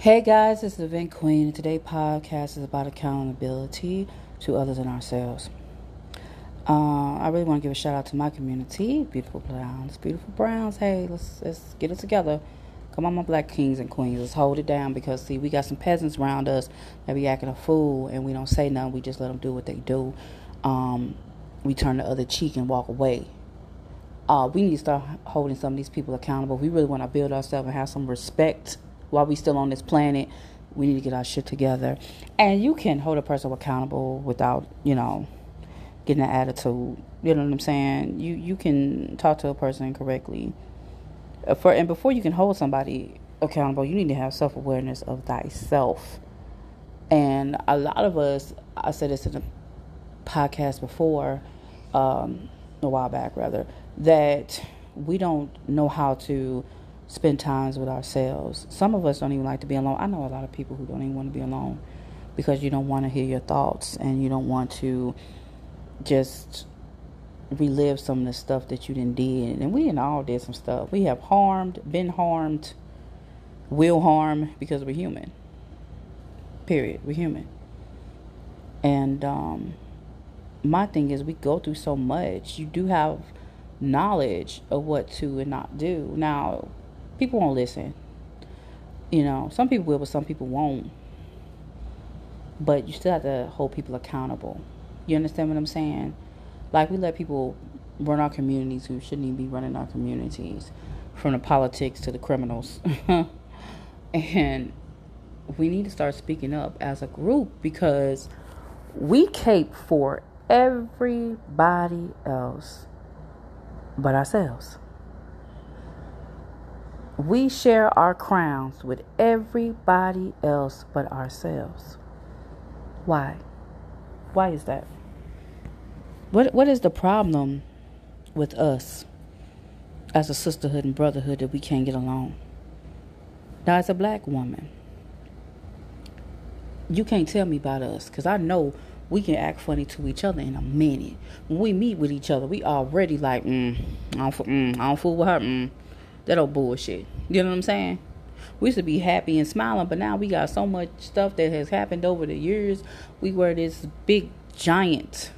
Hey guys, this is Vent Queen, and today's podcast is about accountability to others and ourselves. Uh, I really want to give a shout out to my community, beautiful browns, beautiful browns. Hey, let's let's get it together. Come on, my black kings and queens, let's hold it down because see, we got some peasants around us that be acting a fool, and we don't say nothing. We just let them do what they do. Um, we turn the other cheek and walk away. Uh, we need to start holding some of these people accountable. We really want to build ourselves and have some respect while we still on this planet, we need to get our shit together. And you can hold a person accountable without, you know, getting an attitude. You know what I'm saying? You you can talk to a person correctly. Uh, for and before you can hold somebody accountable, you need to have self awareness of thyself. And a lot of us, I said this in a podcast before, um, a while back rather, that we don't know how to spend times with ourselves. Some of us don't even like to be alone. I know a lot of people who don't even want to be alone because you don't want to hear your thoughts and you don't want to just relive some of the stuff that you didn't did. And we and all did some stuff. We have harmed, been harmed, will harm because we're human. Period. We're human. And um, my thing is, we go through so much. You do have knowledge of what to and not do. Now, people won't listen. You know, some people will, but some people won't. But you still have to hold people accountable. You understand what I'm saying? Like we let people run our communities who shouldn't even be running our communities, from the politics to the criminals. and we need to start speaking up as a group because we cape for everybody else but ourselves. We share our crowns with everybody else but ourselves. Why? Why is that? What what is the problem with us as a sisterhood and brotherhood that we can't get along? Now as a black woman, you can't tell me about us because I know we can act funny to each other in a minute. When we meet with each other, we already like, mm, I don't, mm, I don't fool with her. Mm that old bullshit. You know what I'm saying? We used to be happy and smiling, but now we got so much stuff that has happened over the years. We wear this big giant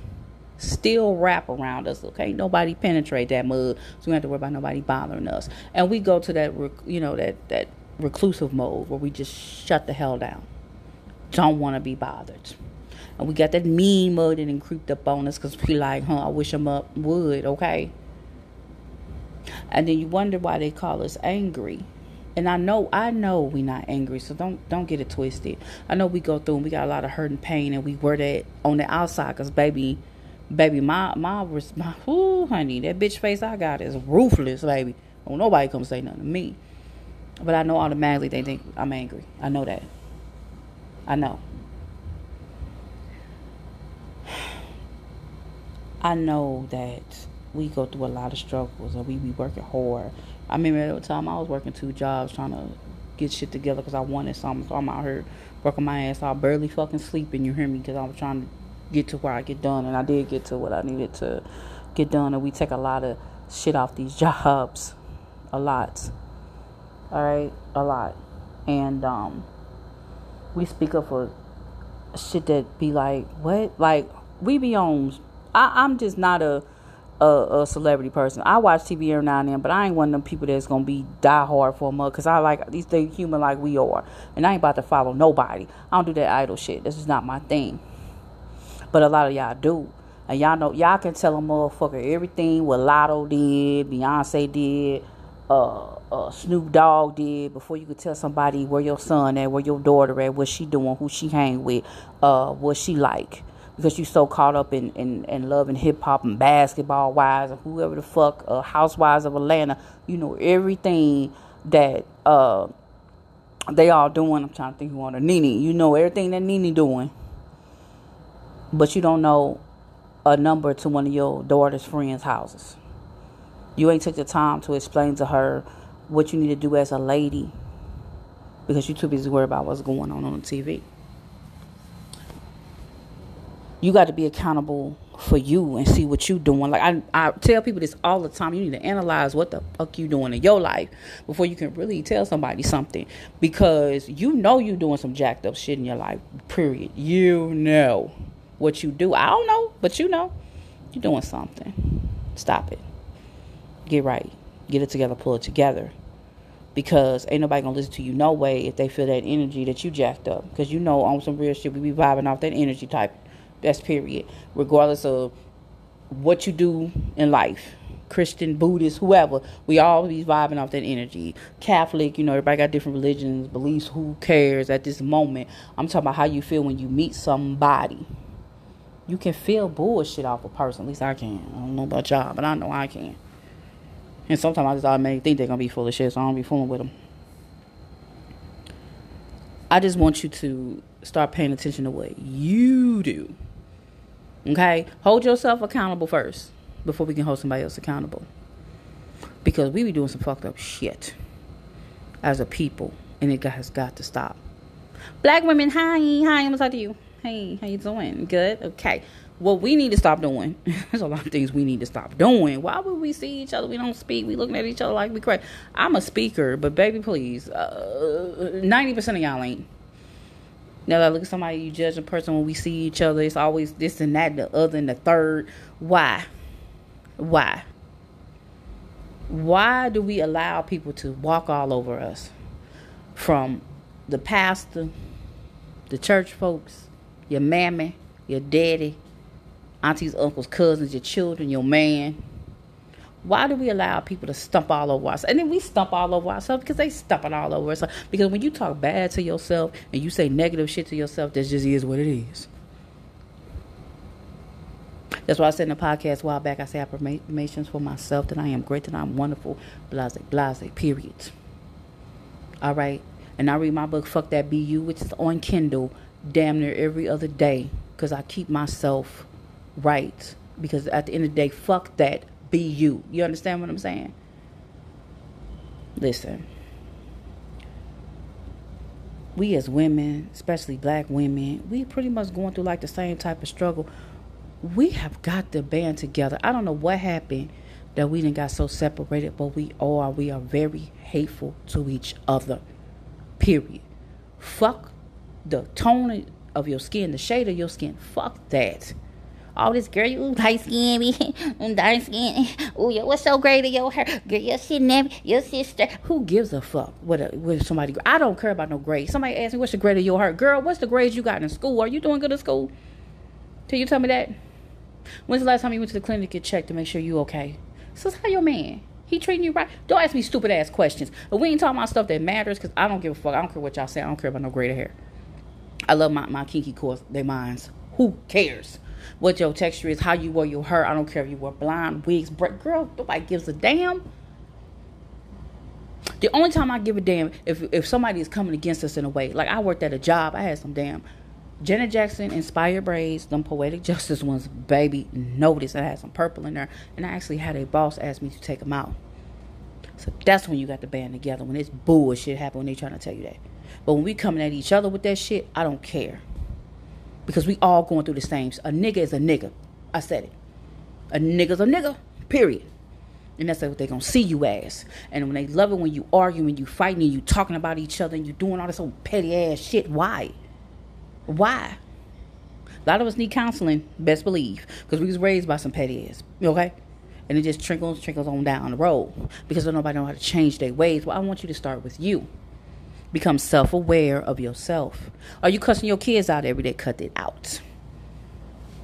steel wrap around us. Okay, nobody penetrate that mud, so we don't have to worry about nobody bothering us. And we go to that, you know, that that reclusive mode where we just shut the hell down. Don't want to be bothered. And we got that mean mud and creeped up on us because we like, huh? I wish I'm up would. Okay, and then you wonder why they call us angry and I know I know we not angry, so don't don't get it twisted. I know we go through and we got a lot of hurt and pain, and we wear that on the outside, cause baby, baby, my my my, ooh, honey, that bitch face I got is ruthless, baby. Don't nobody come say nothing to me, but I know automatically they think I'm angry. I know that. I know. I know that we go through a lot of struggles and we be working hard. I remember at the time I was working two jobs trying to get shit together because I wanted something. So I'm out here working my ass off, barely fucking sleeping. You hear me? Because I was trying to get to where I get done, and I did get to what I needed to get done. And we take a lot of shit off these jobs, a lot. All right, a lot, and um, we speak up for shit that be like what, like we be on. I, I'm just not a a, a, celebrity person. I watch TV every now and then, but I ain't one of them people that's gonna be die hard for a mug because I like these things human like we are, and I ain't about to follow nobody. I don't do that idol shit. This is not my thing. But a lot of y'all do, and y'all know y'all can tell a motherfucker everything what Latto did, Beyonce did, uh, uh, Snoop Dogg did before you could tell somebody where your son at, where your daughter at, what she doing, who she hang with, uh, what she like because you're so caught up in, in, in Love and Hip Hop and Basketball Wives and whoever the fuck uh, housewives of Atlanta, you know everything that uh, they all doing. I'm trying to think who on the Nene. You know everything that Nene doing, but you don't know a number to one of your daughter's friends' houses. You ain't took the time to explain to her what you need to do as a lady because you're too busy worried about what's going on on the TV you got to be accountable for you and see what you doing. Like I, I tell people this all the time. You need to analyze what the fuck you doing in your life before you can really tell somebody something. Because you know you doing some jacked up shit in your life. Period. You know what you do. I don't know, but you know you're doing something. Stop it. Get right. Get it together. Pull it together. Because ain't nobody gonna listen to you no way if they feel that energy that you jacked up. Because you know on some real shit we be vibing off that energy type that's period. Regardless of what you do in life. Christian, Buddhist, whoever, we all be vibing off that energy. Catholic, you know, everybody got different religions, beliefs, who cares at this moment. I'm talking about how you feel when you meet somebody. You can feel bullshit off a person. At least I can. I don't know about y'all, but I know I can. And sometimes I just automatically think they're gonna be full of shit, so I don't be fooling with them. I just want you to start paying attention to what you do. Okay? Hold yourself accountable first before we can hold somebody else accountable. Because we be doing some fucked up shit as a people, and it has got to stop. Black women, hi, hi, I'm gonna talk to you. Hey, how you doing? Good? Okay. What we need to stop doing, there's a lot of things we need to stop doing. Why would we see each other? We don't speak. We looking at each other like we crazy. I'm a speaker, but baby, please, uh, 90% of y'all ain't. Now I look at somebody, you judge a person when we see each other. It's always this and that, the other and the third. Why? Why? Why do we allow people to walk all over us? From the pastor, the church folks, your mammy, your daddy, aunties, uncles, cousins, your children, your man, why do we allow people to stump all over us? And then we stump all over ourselves because they stumping all over us. Because when you talk bad to yourself and you say negative shit to yourself, that just is what it is. That's why I said in the podcast a while back, I say affirmations for myself that I am great, that I'm wonderful, blase, blase, period. All right. And I read my book, Fuck That Be You, which is on Kindle damn near every other day because I keep myself right. Because at the end of the day, fuck that be you. You understand what I'm saying? Listen. We as women, especially black women, we pretty much going through like the same type of struggle. We have got to band together. I don't know what happened that we didn't got so separated, but we are. We are very hateful to each other. Period. Fuck the tone of your skin, the shade of your skin. Fuck that all this girl, you light skin, me, dark skin. Oh, yo, what's so great of your hair? Girl, your shit, your sister. Who gives a fuck what, a, what somebody, I don't care about no grade. Somebody asked me, what's the grade of your hair? Girl, what's the grades you got in school? Are you doing good in school? Can you tell me that? When's the last time you went to the clinic to get checked to make sure you okay? So how your man? He treating you right. Don't ask me stupid ass questions. But we ain't talking about stuff that matters because I don't give a fuck. I don't care what y'all say. I don't care about no gray hair. I love my, my kinky course. They minds. Who cares? What your texture is, how you wear your hair. I don't care if you wear blonde wigs, break girl. Nobody gives a damn. The only time I give a damn if if somebody is coming against us in a way. Like I worked at a job, I had some damn Janet Jackson inspired braids, them poetic justice ones, baby. Notice I had some purple in there, and I actually had a boss ask me to take them out. So that's when you got the band together. When it's bullshit happen when they trying to tell you that. But when we coming at each other with that shit, I don't care because we all going through the same. A nigga is a nigga. I said it. A nigga's a nigga. Period. And that's what they're gonna see you as. And when they love it when you argue and you fighting and you talking about each other and you doing all this old petty ass shit. Why? Why? A lot of us need counseling, best believe, because we was raised by some petty ass. Okay? And it just trickles, trickles on down the road because nobody know how to change their ways. Well, I want you to start with you. Become self aware of yourself. Are you cussing your kids out every day? Cut it out.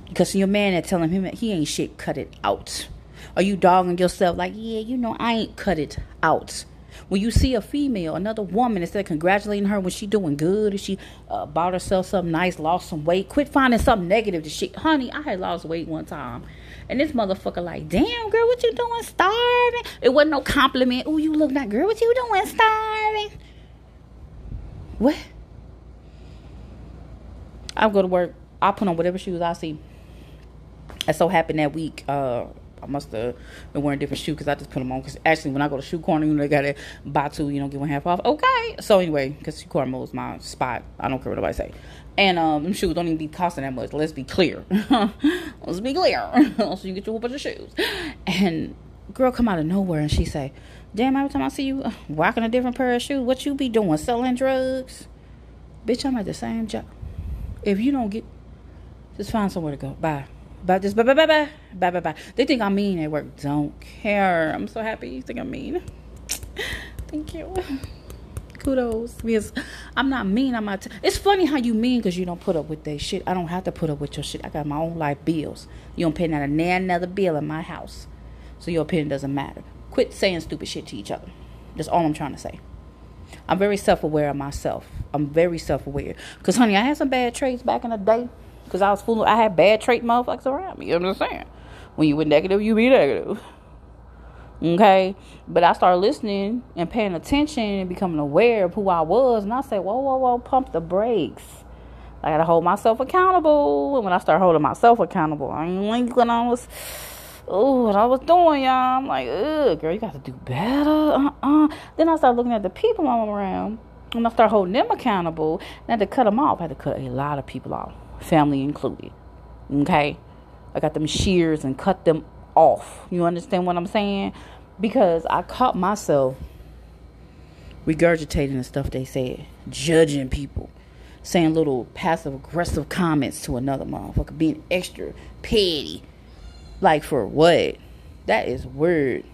You cussing your man and telling him he ain't shit? Cut it out. Are you dogging yourself like, yeah, you know, I ain't cut it out? When you see a female, another woman, instead of congratulating her when she doing good, if she uh, bought herself something nice, lost some weight, quit finding something negative to shit. Honey, I had lost weight one time. And this motherfucker like, damn, girl, what you doing starving? It wasn't no compliment. Oh, you look like, girl, what you doing starving? What? I'll go to work. I'll put on whatever shoes I see. It so happened that week, uh, I must have been wearing different shoes because I just put them on. Because actually, when I go to shoe corner, you know, they got to buy two, you know, get one half off. Okay. So anyway, because shoe corner is my spot. I don't care what nobody say. And um, them shoes don't even be costing that much. Let's be clear. Let's be clear. so you get your whole bunch of shoes. And girl come out of nowhere and she say, "Damn, every time I see you uh, rocking a different pair of shoes, what you be doing? Selling drugs? Bitch, I'm at the same job. If you don't get, just find somewhere to go. Bye." Bye, just bye, bye, bye, bye, bye, bye, bye. They think I'm mean at work. Don't care. I'm so happy you think I'm mean. Thank you kudos because I'm not mean. I'm not. T- it's funny how you mean because you don't put up with that shit. I don't have to put up with your shit. I got my own life bills. You don't pay not a nan another bill in my house, so your opinion doesn't matter. Quit saying stupid shit to each other. That's all I'm trying to say. I'm very self aware of myself. I'm very self aware. Cause honey, I had some bad traits back in the day. Cause I was fooling. I had bad trait motherfuckers around me. You know what I'm saying? When you were negative, you be negative. Okay. But I started listening and paying attention and becoming aware of who I was. And I said, whoa, whoa, whoa, pump the brakes. I gotta hold myself accountable. And when I start holding myself accountable, I ain't when I was, oh, what I was doing, y'all. I'm like, ugh, girl, you gotta do better. Uh-uh. Then I start looking at the people I'm around. And I start holding them accountable. And I had to cut them off. I had to cut a lot of people off, family included. Okay? I got them shears and cut them off. You understand what I'm saying? Because I caught myself regurgitating the stuff they said, judging people, saying little passive aggressive comments to another motherfucker, being extra petty. Like for what? That is weird.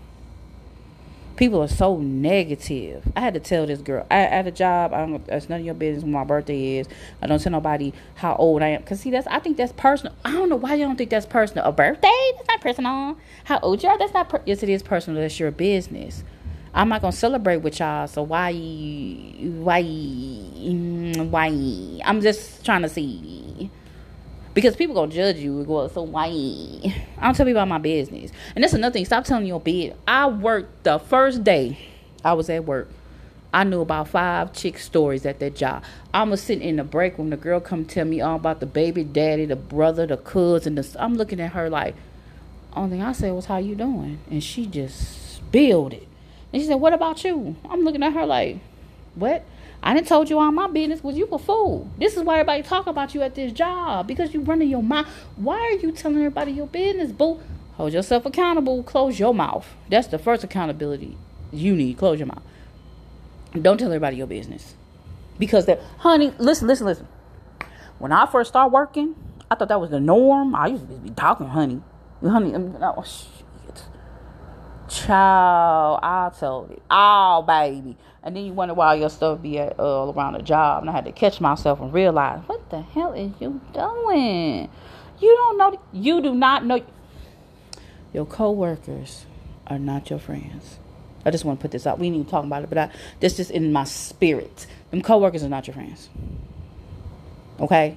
People are so negative. I had to tell this girl. I, had a job. I don't. It's none of your business when my birthday is. I don't tell nobody how old I am. Cause see, that's. I think that's personal. I don't know why you don't think that's personal. A birthday? That's not personal. How old you are? That's not. Per- yes, it is personal. That's your business. I'm not gonna celebrate with y'all. So why? Why? Why? I'm just trying to see because people gonna judge you. and Go so why? I don't tell people about my business. And that's another thing. Stop telling your bid. I worked the first day I was at work. I knew about five chick stories at that job. I was sitting in the break room. The girl come tell me all about the baby daddy, the brother, the cousin. The, I'm looking at her like, only thing I said was, "How you doing?" And she just spilled it. And she said, "What about you?" I'm looking at her like, "What?" I didn't told you all my business. Was you a fool? This is why everybody talk about you at this job because you running your mouth. Why are you telling everybody your business, boo? Hold yourself accountable. Close your mouth. That's the first accountability you need. Close your mouth. Don't tell everybody your business because that, honey. Listen, listen, listen. When I first started working, I thought that was the norm. I used to be talking, honey, honey. Um, oh, shit. Child, I told it. Oh, baby. And then you wonder why your stuff be at, uh, around the job. And I had to catch myself and realize, what the hell is you doing? You don't know. You do not know. Your coworkers are not your friends. I just want to put this out. We ain't even talking about it, but I, this is in my spirit. Them coworkers are not your friends. Okay?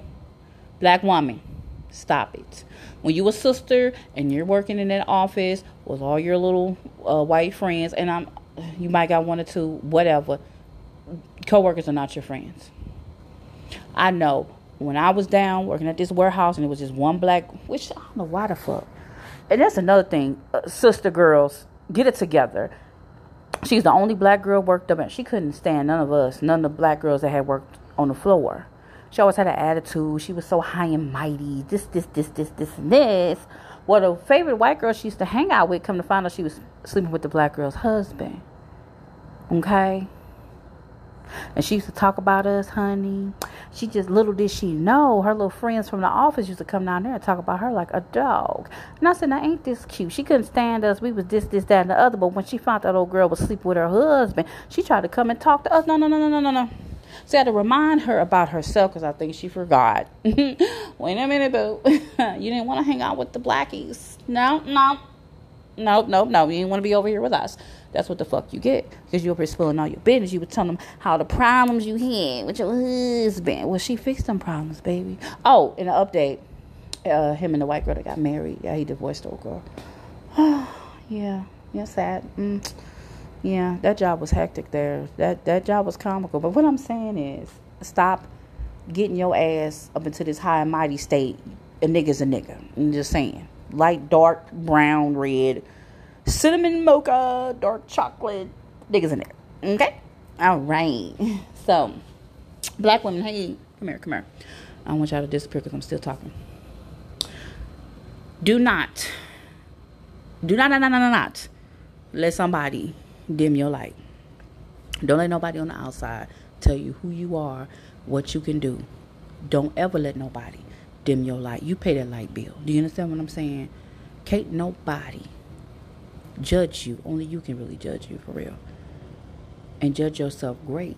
Black woman, stop it. When you a sister and you're working in that office with all your little uh, white friends, and I'm you might got one or two, whatever. Coworkers are not your friends. I know when I was down working at this warehouse and it was just one black, which I don't know why the fuck. And that's another thing, uh, sister girls, get it together. She's the only black girl worked up, and she couldn't stand none of us, none of the black girls that had worked on the floor. She always had an attitude. She was so high and mighty. This, this, this, this, this, and this. Well, the favorite white girl she used to hang out with, come to find out she was sleeping with the black girl's husband. Okay? And she used to talk about us, honey. She just little did she know her little friends from the office used to come down there and talk about her like a dog. And I said, Now ain't this cute? She couldn't stand us. We was this, this, that, and the other. But when she found that old girl was sleeping with her husband, she tried to come and talk to us. No, no, no, no, no, no, no. So I had to remind her about herself because I think she forgot. Wait a minute, boo. you didn't want to hang out with the blackies. No, no. No, nope, no. You didn't want to be over here with us. That's what the fuck you get. Because you were spilling all your business. You were telling them how the problems you had with your husband. Well, she fixed them problems, baby. Oh, in an update, uh, him and the white girl that got married. Yeah, he divorced the old girl. yeah, yeah, sad. Mm. Yeah, that job was hectic there. That that job was comical. But what I'm saying is, stop getting your ass up into this high and mighty state. A nigga's a nigga. I'm just saying. light, dark, brown, red, cinnamon mocha, dark chocolate niggas in there. Okay? All right. So, black women, hey, come here, come here. I want y'all to disappear because I'm still talking. Do not, do not, not, not, not, not let somebody dim your light. Don't let nobody on the outside tell you who you are, what you can do. Don't ever let nobody dim your light. You pay that light bill. Do you understand what I'm saying? Can't nobody judge you. Only you can really judge you for real. And judge yourself great.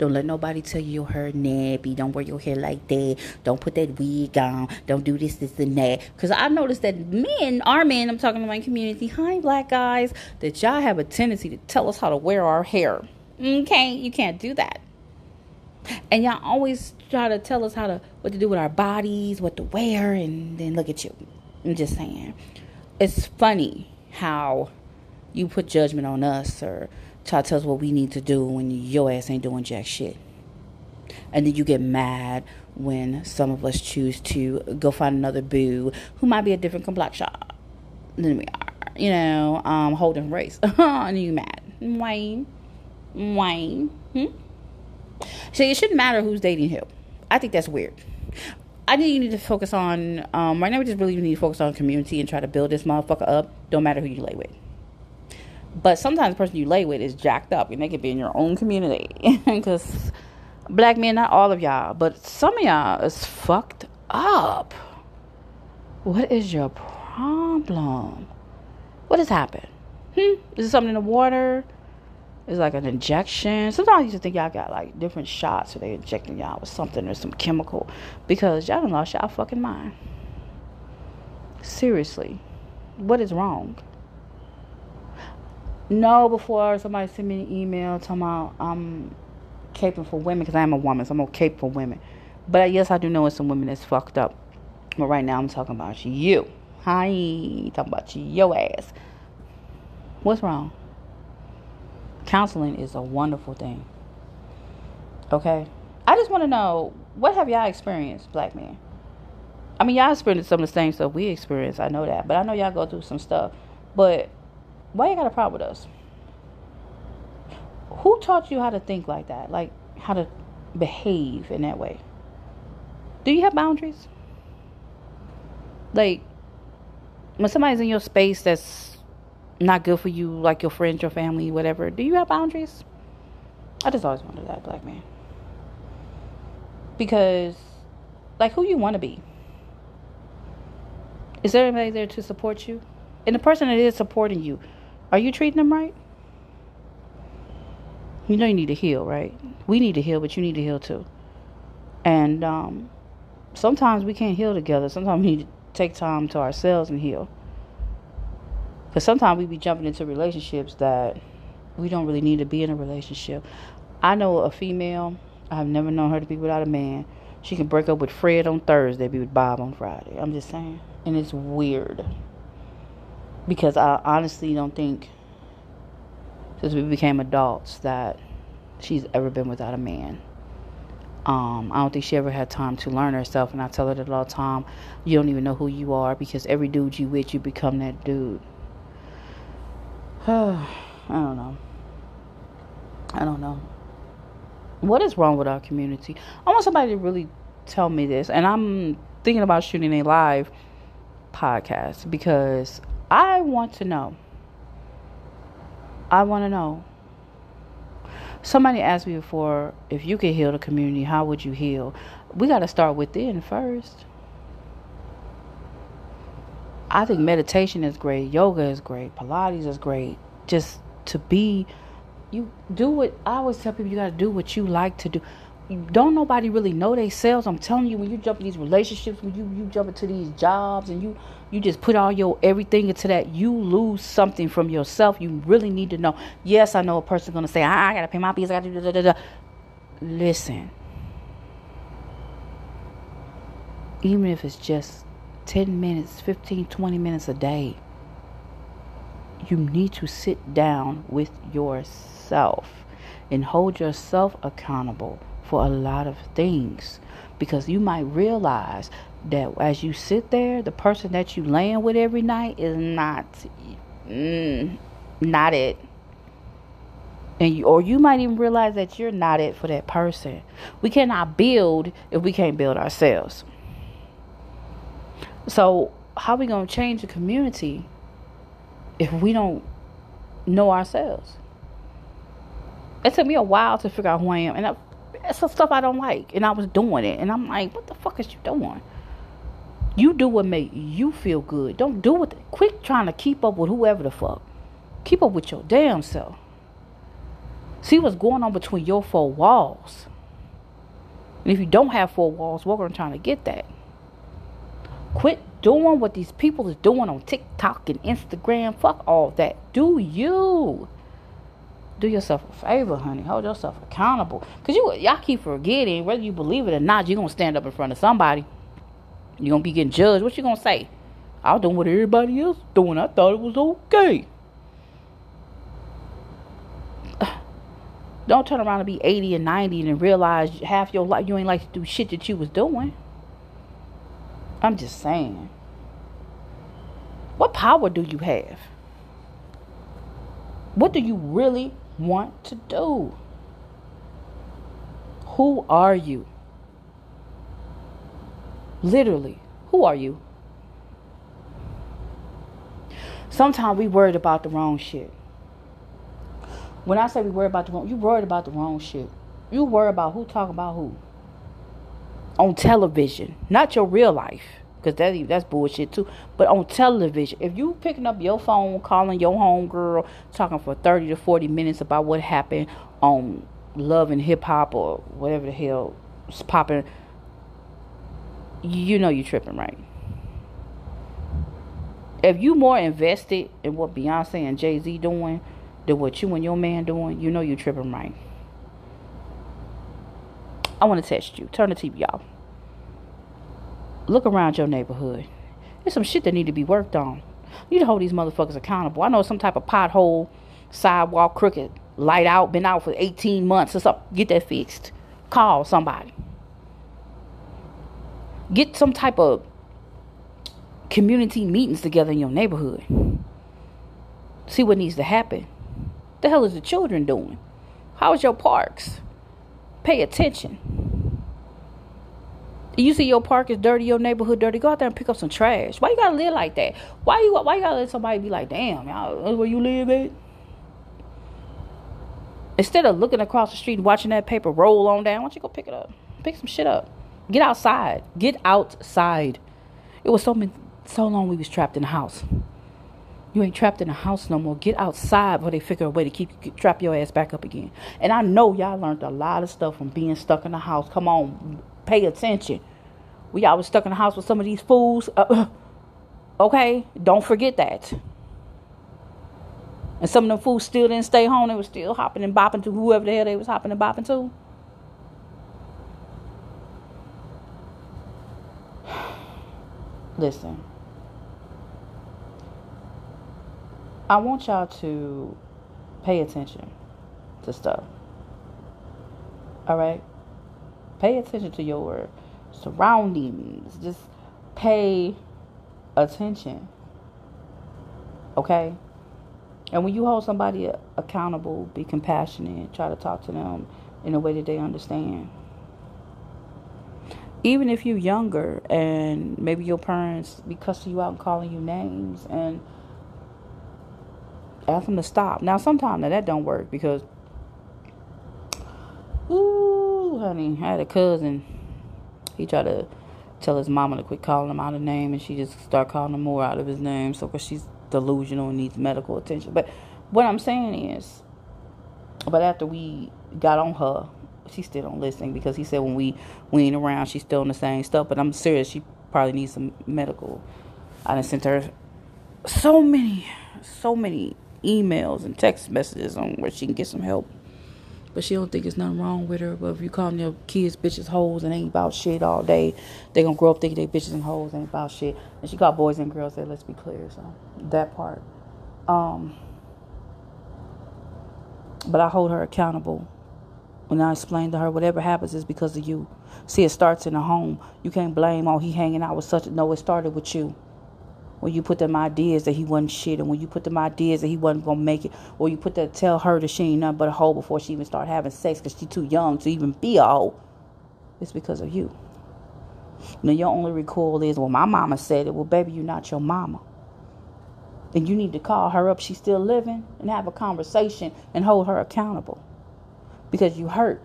Don't let nobody tell you your hair nappy. Don't wear your hair like that. Don't put that wig on. Don't do this, this, and that. Because I noticed that men, our men, I'm talking to my community, hi, black guys, that y'all have a tendency to tell us how to wear our hair. Okay, you can't do that. And y'all always try to tell us how to what to do with our bodies, what to wear, and then look at you. I'm just saying. It's funny how you put judgment on us or try to tell us what we need to do when your ass ain't doing jack shit. And then you get mad when some of us choose to go find another boo who might be a different complexion than we are. You know, um, holding race. and you mad. Wayne. Wayne. Hmm? So it shouldn't matter who's dating who. I think that's weird. I think you need to focus on um, right now. We just really need to focus on community and try to build this motherfucker up. Don't matter who you lay with. But sometimes the person you lay with is jacked up, and they could be in your own community. Because black men, not all of y'all, but some of y'all is fucked up. What is your problem? What has happened? Hmm? Is it something in the water? Is like an injection? Sometimes I used to think y'all got like different shots, or they injecting y'all with something or some chemical because y'all done lost y'all fucking mind. Seriously, what is wrong? No, before somebody sent me an email talking about I'm caping for women because I am a woman, so I'm gonna cape for women. But yes, I do know it's some women that's fucked up. But right now, I'm talking about you. Hi, talking about your ass. What's wrong? Counseling is a wonderful thing. Okay, I just want to know what have y'all experienced, black men? I mean, y'all experienced some of the same stuff we experienced. I know that, but I know y'all go through some stuff. But why you got a problem with us? Who taught you how to think like that? Like how to behave in that way? Do you have boundaries? Like when somebody's in your space that's not good for you, like your friends, your family, whatever, do you have boundaries? I just always wondered that, black man. Because, like, who you want to be? Is there anybody there to support you? And the person that is supporting you, are you treating them right? You know you need to heal, right? We need to heal, but you need to heal too. And um, sometimes we can't heal together. Sometimes we need to take time to ourselves and heal. Because sometimes we be jumping into relationships that we don't really need to be in a relationship. I know a female, I've never known her to be without a man. She can break up with Fred on Thursday, be with Bob on Friday. I'm just saying. And it's weird because I honestly don't think since we became adults that she's ever been without a man. Um, I don't think she ever had time to learn herself, and I tell her that all the time. You don't even know who you are because every dude you with, you become that dude. I don't know. I don't know. What is wrong with our community? I want somebody to really tell me this, and I'm thinking about shooting a live podcast because I want to know. I want to know. Somebody asked me before if you could heal the community, how would you heal? We got to start within first. I think meditation is great, yoga is great, Pilates is great. Just to be, you do what I always tell people you got to do what you like to do don't nobody really know themselves. I'm telling you, when you jump in these relationships, when you you jump into these jobs, and you you just put all your everything into that, you lose something from yourself. You really need to know. Yes, I know a person's gonna say, I, I gotta pay my bills. I gotta do da da da. Listen, even if it's just 10 minutes, 15, 20 minutes a day, you need to sit down with yourself and hold yourself accountable for a lot of things because you might realize that as you sit there, the person that you laying with every night is not, mm, not it. And you, or you might even realize that you're not it for that person. We cannot build if we can't build ourselves. So how are we gonna change the community if we don't know ourselves? It took me a while to figure out who I am, and I, it's some stuff I don't like, and I was doing it, and I'm like, what the fuck is you doing? You do what make you feel good. Don't do it. Quit trying to keep up with whoever the fuck. Keep up with your damn self. See what's going on between your four walls. And if you don't have four walls, work on trying to get that. Quit doing what these people is doing on TikTok and Instagram. Fuck all that. Do you? Do yourself a favor, honey. Hold yourself accountable. Cause you y'all keep forgetting, whether you believe it or not, you're gonna stand up in front of somebody. You're gonna be getting judged. What you gonna say? I was doing what everybody else doing. I thought it was okay. Don't turn around and be 80 and 90 and realize half your life you ain't like to do shit that you was doing. I'm just saying. What power do you have? What do you really want to do? Who are you? Literally, who are you? Sometimes we worried about the wrong shit. When I say we worry about the wrong, you worried about the wrong shit. You worry about who talk about who on television, not your real life, because that that's bullshit too. But on television, if you picking up your phone, calling your home girl, talking for thirty to forty minutes about what happened on Love and Hip Hop or whatever the hell is popping, you know you tripping, right? If you more invested in what Beyonce and Jay Z doing than what you and your man doing, you know you tripping, right? I want to test you. Turn the TV off. Look around your neighborhood. There's some shit that need to be worked on. You need to hold these motherfuckers accountable. I know some type of pothole, sidewalk crooked, light out, been out for 18 months or something. Get that fixed. Call somebody. Get some type of community meetings together in your neighborhood. See what needs to happen. The hell is the children doing? How is your parks? Pay attention. You see your park is dirty, your neighborhood dirty. Go out there and pick up some trash. Why you gotta live like that? Why you why you gotta let somebody be like, damn, y'all, that's where you live at? Instead of looking across the street and watching that paper roll on down, why don't you go pick it up? Pick some shit up. Get outside. Get outside. It was so many, so long we was trapped in the house. You ain't trapped in the house no more. Get outside before they figure a way to keep trap your ass back up again. And I know y'all learned a lot of stuff from being stuck in the house. Come on, pay attention. We all was stuck in the house with some of these fools. Uh, okay, don't forget that. And some of them fools still didn't stay home. They were still hopping and bopping to whoever the hell they was hopping and bopping to. Listen. I want y'all to pay attention to stuff. All right? Pay attention to your surroundings. Just pay attention. Okay? And when you hold somebody accountable, be compassionate, try to talk to them in a way that they understand. Even if you're younger and maybe your parents be cussing you out and calling you names and ask them to stop. Now, sometimes that don't work because, ooh, honey, I had a cousin. He tried to tell his mama to quit calling him out of name, and she just start calling him more out of his name. So, cause she's delusional and needs medical attention. But what I'm saying is, but after we got on her, she still don't listen because he said when we we ain't around, she's still on the same stuff. But I'm serious, she probably needs some medical. I done sent her so many, so many emails and text messages on where she can get some help. But she don't think it's nothing wrong with her. But if you call your kids bitches hoes and ain't about shit all day, they gonna grow up thinking they bitches and hoes ain't about shit. And she got boys and girls there, let's be clear. So that part. Um but I hold her accountable When I explained to her, whatever happens is because of you. See, it starts in the home. You can't blame, oh, he hanging out with such. No, it started with you. When you put them ideas that he wasn't shit, and when you put them ideas that he wasn't gonna make it, or you put that tell her that she ain't nothing but a hoe before she even start having sex because she too young to even be a hoe, it's because of you. Now your only recoil is, well, my mama said it. Well, baby, you're not your mama. And you need to call her up. She's still living and have a conversation and hold her accountable. Because you hurt.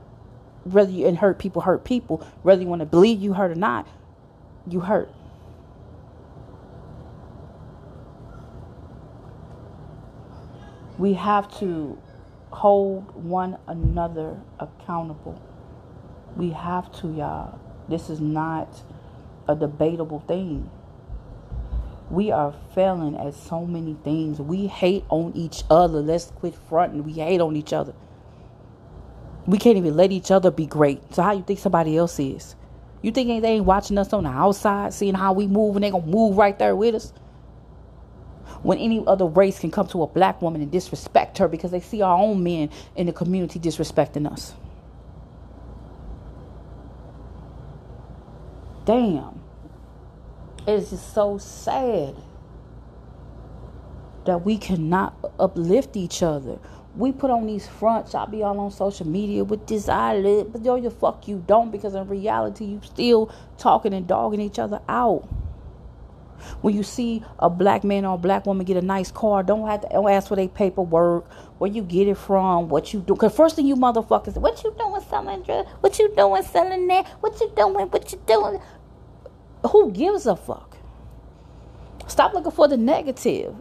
Whether you and hurt people hurt people, whether you want to believe you hurt or not, you hurt. We have to hold one another accountable. We have to, y'all. This is not a debatable thing. We are failing at so many things. We hate on each other. Let's quit fronting. We hate on each other. We can't even let each other be great. So how you think somebody else is? You think they ain't watching us on the outside, seeing how we move, and they gonna move right there with us? When any other race can come to a black woman and disrespect her because they see our own men in the community disrespecting us. Damn. It's just so sad that we cannot uplift each other. We put on these fronts. I'll be all on social media with this eyelid, but yo, the fuck you don't because in reality you still talking and dogging each other out. When you see a black man or black woman get a nice car, don't have to don't ask for their paperwork, where you get it from, what you do. Cause first thing you motherfuckers, what you doing selling drugs? What you doing selling that? What you doing? What you doing? Who gives a fuck? Stop looking for the negative.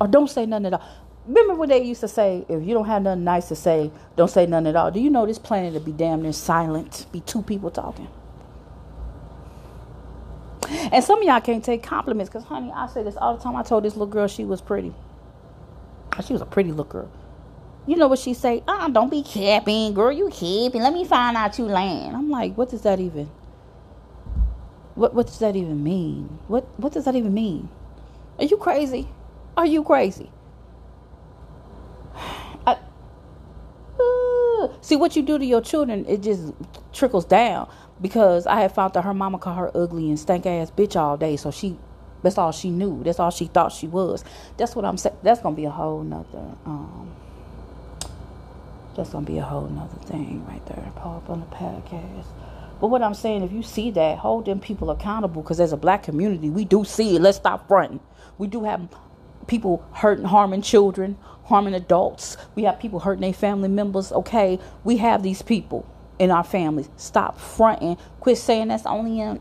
Or don't say nothing at all. Remember what they used to say, if you don't have nothing nice to say, don't say nothing at all. Do you know this planet to be damn near silent? Be two people talking. And some of y'all can't take compliments because, honey, I say this all the time. I told this little girl she was pretty. She was a pretty little girl. You know what she say? Ah, don't be capping, girl. You capping. Let me find out you land. I'm like, what does that even? What what does that even mean? What what does that even mean? Are you crazy? Are you crazy? Uh, see what you do to your children, it just trickles down. Because I had found that her mama called her ugly and stank ass bitch all day, so she that's all she knew. That's all she thought she was. That's what I'm saying. That's gonna be a whole nother um that's gonna be a whole nother thing right there. Pop on the podcast. But what I'm saying, if you see that, hold them people accountable because as a black community, we do see it. Let's stop fronting. We do have people hurting, harming children, harming adults. We have people hurting their family members. Okay, we have these people in our families. Stop fronting. Quit saying that's only in,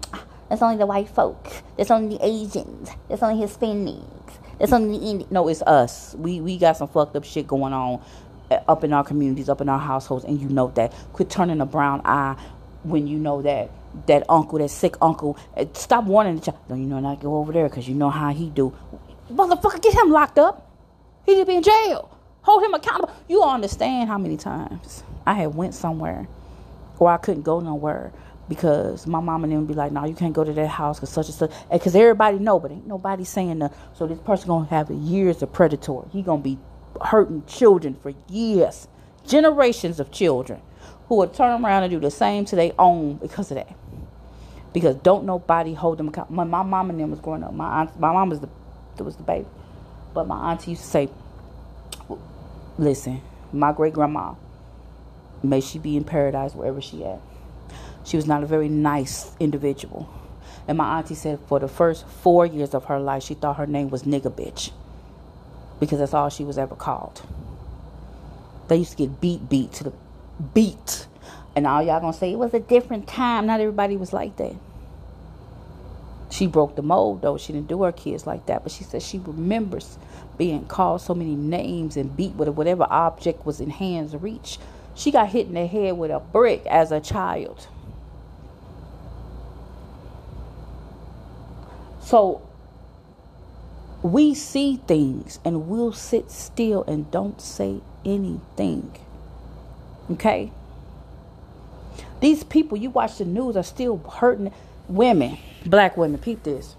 that's only the white folk. That's only the Asians. That's only Hispanics. That's only the Indian. No, it's us. We we got some fucked up shit going on uh, up in our communities, up in our households, and you know that. Quit turning a brown eye when you know that that uncle, that sick uncle, eh, stop warning the child. Don't you know not go over there because you know how he do. Motherfucker, get him locked up. He should be in jail. Hold him accountable. You understand how many times I had went somewhere or I couldn't go nowhere because my mom and them would be like, "No, you can't go to that house because such and such." Because everybody know, but ain't nobody saying that. So this person gonna have years of predatory. He gonna be hurting children for years, generations of children who will turn around and do the same to their own because of that. Because don't nobody hold them accountable. My, my mom and them was growing up. My aunt, my mom was the was the baby, but my auntie used to say, "Listen, my great grandma, may she be in paradise wherever she at. She was not a very nice individual." And my auntie said for the first four years of her life, she thought her name was nigga bitch. Because that's all she was ever called. They used to get beat beat to the beat. And all y'all gonna say it was a different time. Not everybody was like that. She broke the mold though. She didn't do her kids like that. But she said she remembers being called so many names and beat with whatever object was in hand's reach. She got hit in the head with a brick as a child. So we see things and we'll sit still and don't say anything. Okay? These people, you watch the news, are still hurting women, black women. Peep this.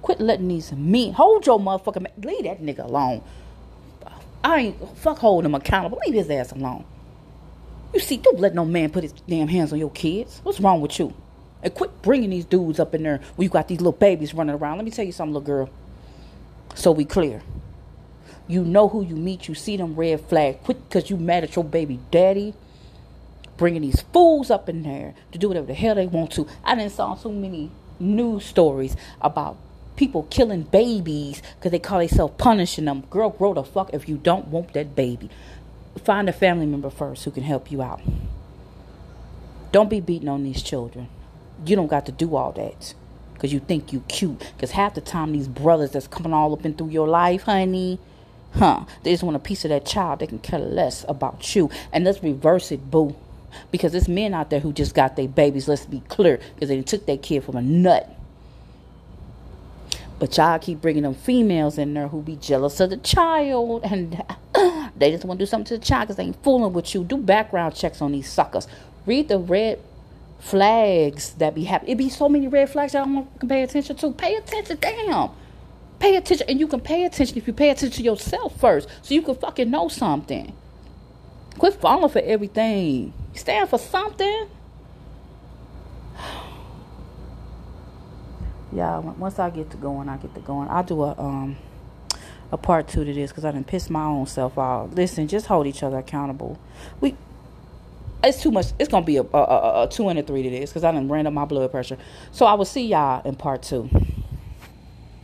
Quit letting these men hold your motherfucking man. Leave that nigga alone. I ain't fuck holding him accountable. Leave his ass alone. You see, don't let no man put his damn hands on your kids. What's wrong with you? And quit bringing these dudes up in there when you got these little babies running around. Let me tell you something, little girl. So we clear. You know who you meet. You see them red flags. Quit because you mad at your baby daddy. Bringing these fools up in there to do whatever the hell they want to. I didn't saw so many news stories about people killing babies because they call themselves punishing them. Girl, grow the fuck if you don't want that baby. Find a family member first who can help you out. Don't be beating on these children. You don't got to do all that because you think you cute. Because half the time these brothers that's coming all up in through your life, honey, huh? They just want a piece of that child. They can care less about you. And let's reverse it, boo. Because there's men out there who just got their babies. Let's be clear, because they took their kid from a nut. But y'all keep bringing them females in there who be jealous of the child and they just want to do something to the child because they ain't fooling with you. Do background checks on these suckers. Read the red flags that be happening. It be so many red flags y'all don't pay attention to. Pay attention, damn. Pay attention, and you can pay attention if you pay attention to yourself first, so you can fucking know something. Quit falling for everything. Stand for something. yeah, once I get to going, I get to going. I'll do a um a part two to this because I didn't piss my own self off. Listen, just hold each other accountable. We it's too much. It's gonna be a, a, a, a two and a three to this because I didn't ran up my blood pressure. So I will see y'all in part two.